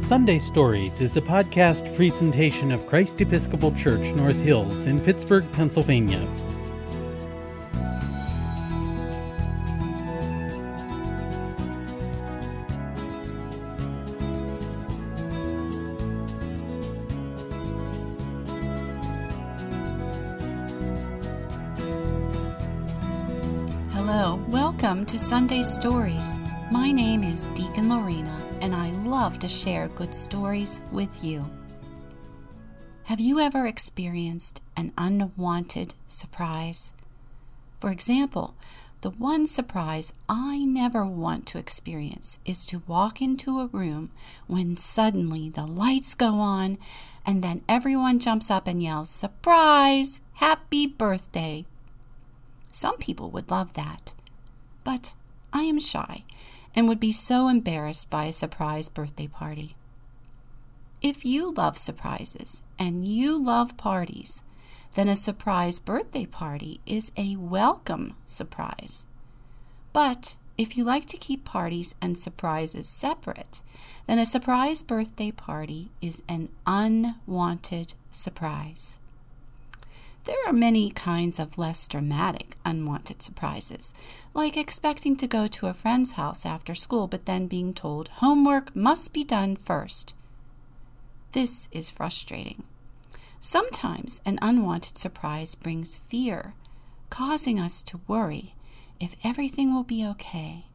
Sunday Stories is a podcast presentation of Christ Episcopal Church North Hills in Pittsburgh, Pennsylvania. Hello, welcome to Sunday Stories. My name is Deacon Lorena, and I love to share good stories with you. Have you ever experienced an unwanted surprise? For example, the one surprise I never want to experience is to walk into a room when suddenly the lights go on and then everyone jumps up and yells, Surprise! Happy birthday! Some people would love that. But I am shy and would be so embarrassed by a surprise birthday party. If you love surprises and you love parties, then a surprise birthday party is a welcome surprise. But if you like to keep parties and surprises separate, then a surprise birthday party is an unwanted surprise. There are many kinds of less dramatic unwanted surprises, like expecting to go to a friend's house after school but then being told homework must be done first. This is frustrating. Sometimes an unwanted surprise brings fear, causing us to worry if everything will be okay.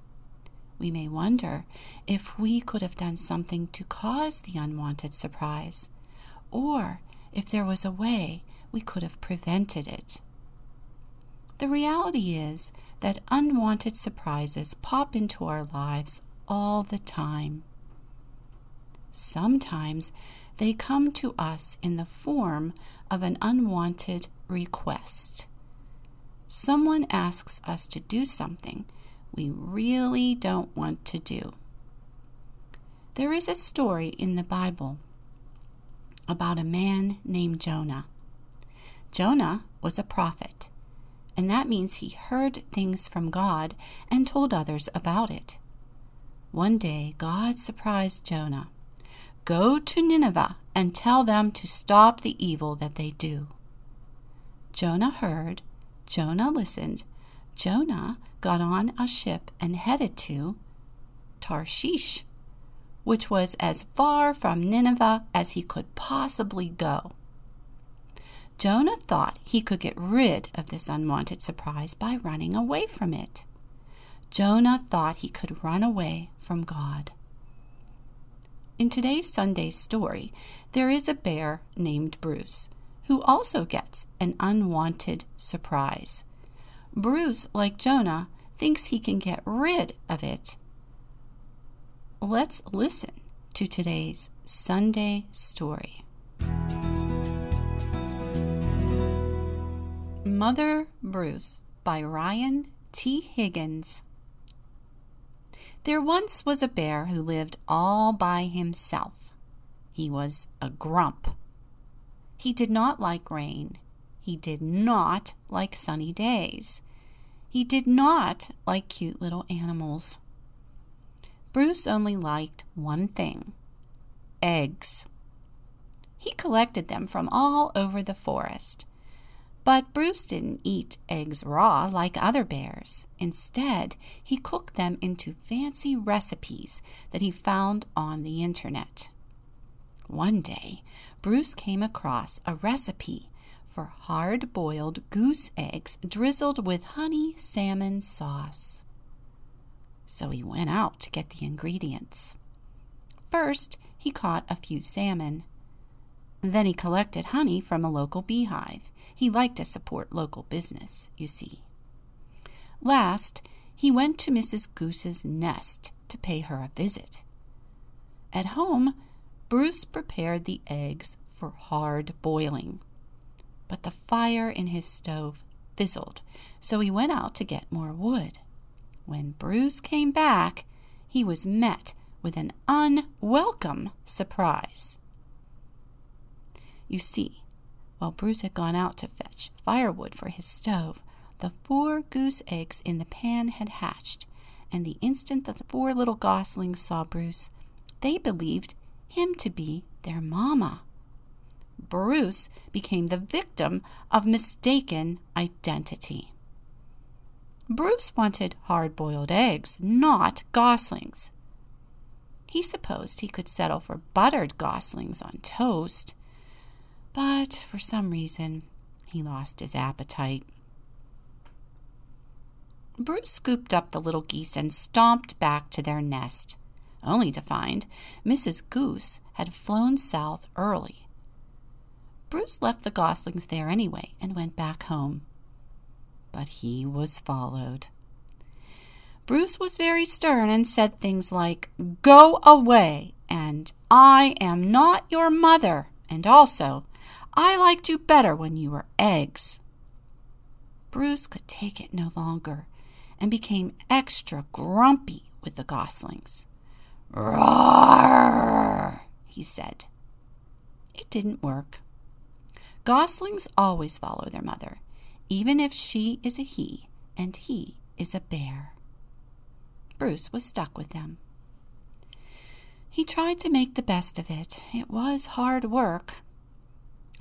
We may wonder if we could have done something to cause the unwanted surprise, or if there was a way we could have prevented it. The reality is that unwanted surprises pop into our lives all the time. Sometimes they come to us in the form of an unwanted request. Someone asks us to do something we really don't want to do. There is a story in the Bible about a man named Jonah. Jonah was a prophet, and that means he heard things from God and told others about it. One day, God surprised Jonah Go to Nineveh and tell them to stop the evil that they do. Jonah heard, Jonah listened, Jonah got on a ship and headed to Tarshish, which was as far from Nineveh as he could possibly go. Jonah thought he could get rid of this unwanted surprise by running away from it. Jonah thought he could run away from God. In today's Sunday story, there is a bear named Bruce who also gets an unwanted surprise. Bruce, like Jonah, thinks he can get rid of it. Let's listen to today's Sunday story. Mother Bruce by Ryan T. Higgins. There once was a bear who lived all by himself. He was a grump. He did not like rain. He did not like sunny days. He did not like cute little animals. Bruce only liked one thing eggs. He collected them from all over the forest. But Bruce didn't eat eggs raw like other bears. Instead, he cooked them into fancy recipes that he found on the internet. One day, Bruce came across a recipe for hard boiled goose eggs drizzled with honey salmon sauce. So he went out to get the ingredients. First, he caught a few salmon. Then he collected honey from a local beehive. He liked to support local business, you see. Last, he went to Mrs. Goose's nest to pay her a visit. At home, Bruce prepared the eggs for hard boiling. But the fire in his stove fizzled, so he went out to get more wood. When Bruce came back, he was met with an unwelcome surprise. You see, while Bruce had gone out to fetch firewood for his stove, the four goose eggs in the pan had hatched, and the instant that the four little goslings saw Bruce, they believed him to be their mamma. Bruce became the victim of mistaken identity. Bruce wanted hard boiled eggs, not goslings. He supposed he could settle for buttered goslings on toast, but for some reason he lost his appetite. Bruce scooped up the little geese and stomped back to their nest, only to find Mrs. Goose had flown south early. Bruce left the goslings there anyway and went back home. But he was followed. Bruce was very stern and said things like, Go away, and I am not your mother, and also, I liked you better when you were eggs. Bruce could take it no longer and became extra grumpy with the goslings. Roar, he said. It didn't work. Goslings always follow their mother, even if she is a he and he is a bear. Bruce was stuck with them. He tried to make the best of it. It was hard work.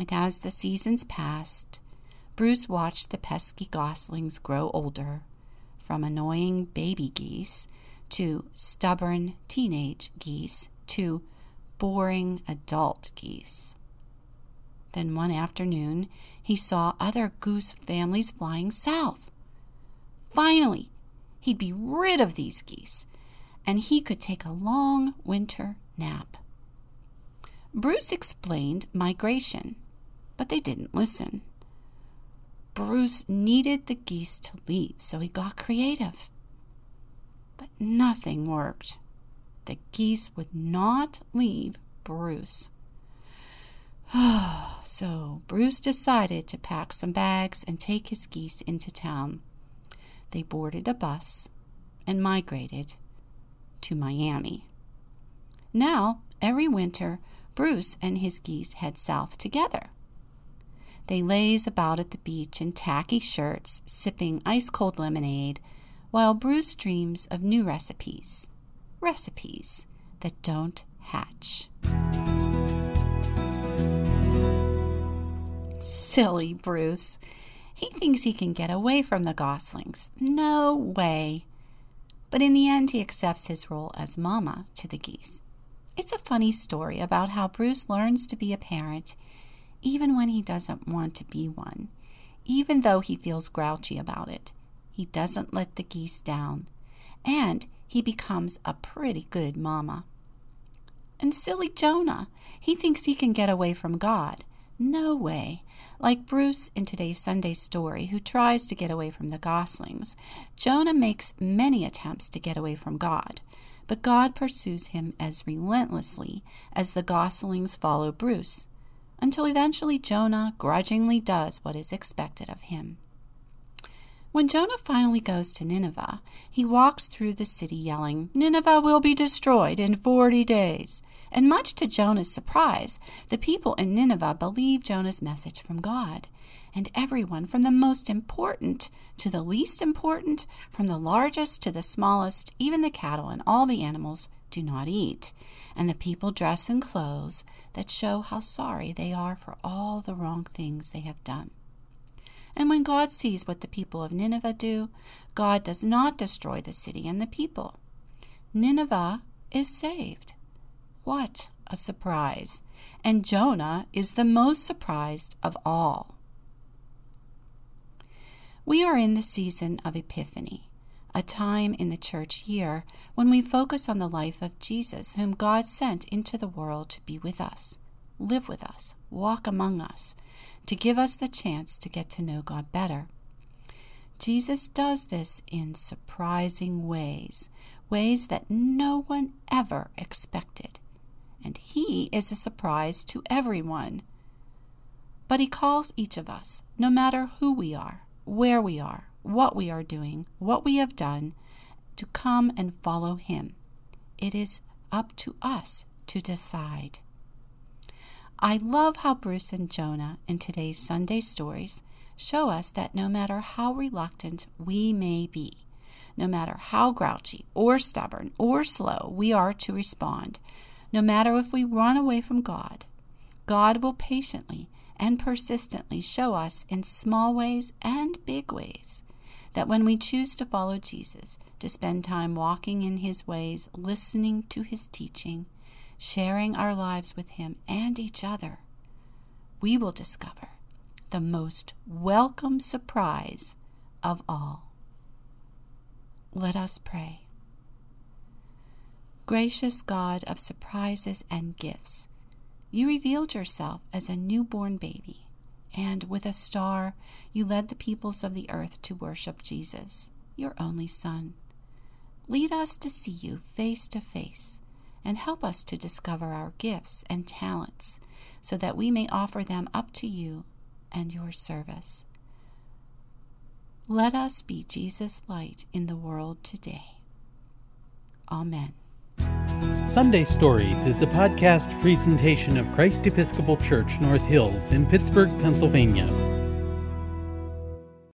And as the seasons passed, Bruce watched the pesky goslings grow older, from annoying baby geese to stubborn teenage geese to boring adult geese. Then one afternoon he saw other goose families flying south. Finally, he'd be rid of these geese, and he could take a long winter nap. Bruce explained migration, but they didn't listen. Bruce needed the geese to leave, so he got creative. But nothing worked. The geese would not leave Bruce. so Bruce decided to pack some bags and take his geese into town they boarded a bus and migrated to Miami. Now, every winter, Bruce and his geese head south together. They laze about at the beach in tacky shirts, sipping ice cold lemonade, while Bruce dreams of new recipes. Recipes that don't hatch. Silly Bruce. He thinks he can get away from the goslings. No way. But in the end, he accepts his role as mama to the geese. It's a funny story about how Bruce learns to be a parent even when he doesn't want to be one, even though he feels grouchy about it. He doesn't let the geese down, and he becomes a pretty good mama. And silly Jonah, he thinks he can get away from God. No way. Like Bruce in today's Sunday story, who tries to get away from the goslings, Jonah makes many attempts to get away from God, but God pursues him as relentlessly as the goslings follow Bruce, until eventually Jonah grudgingly does what is expected of him. When Jonah finally goes to Nineveh, he walks through the city yelling, Nineveh will be destroyed in forty days. And much to Jonah's surprise, the people in Nineveh believe Jonah's message from God. And everyone, from the most important to the least important, from the largest to the smallest, even the cattle and all the animals, do not eat. And the people dress in clothes that show how sorry they are for all the wrong things they have done. And when God sees what the people of Nineveh do, God does not destroy the city and the people. Nineveh is saved. What a surprise! And Jonah is the most surprised of all. We are in the season of Epiphany, a time in the church year when we focus on the life of Jesus, whom God sent into the world to be with us, live with us, walk among us, to give us the chance to get to know God better. Jesus does this in surprising ways, ways that no one ever expected. And He is a surprise to everyone. But He calls each of us, no matter who we are, where we are, what we are doing, what we have done, to come and follow Him. It is up to us to decide. I love how Bruce and Jonah in today's Sunday stories show us that no matter how reluctant we may be, no matter how grouchy or stubborn or slow we are to respond, No matter if we run away from God, God will patiently and persistently show us in small ways and big ways that when we choose to follow Jesus, to spend time walking in his ways, listening to his teaching, sharing our lives with him and each other, we will discover the most welcome surprise of all. Let us pray. Gracious God of surprises and gifts, you revealed yourself as a newborn baby, and with a star you led the peoples of the earth to worship Jesus, your only Son. Lead us to see you face to face, and help us to discover our gifts and talents, so that we may offer them up to you and your service. Let us be Jesus' light in the world today. Amen. Sunday Stories is a podcast presentation of Christ Episcopal Church North Hills in Pittsburgh, Pennsylvania.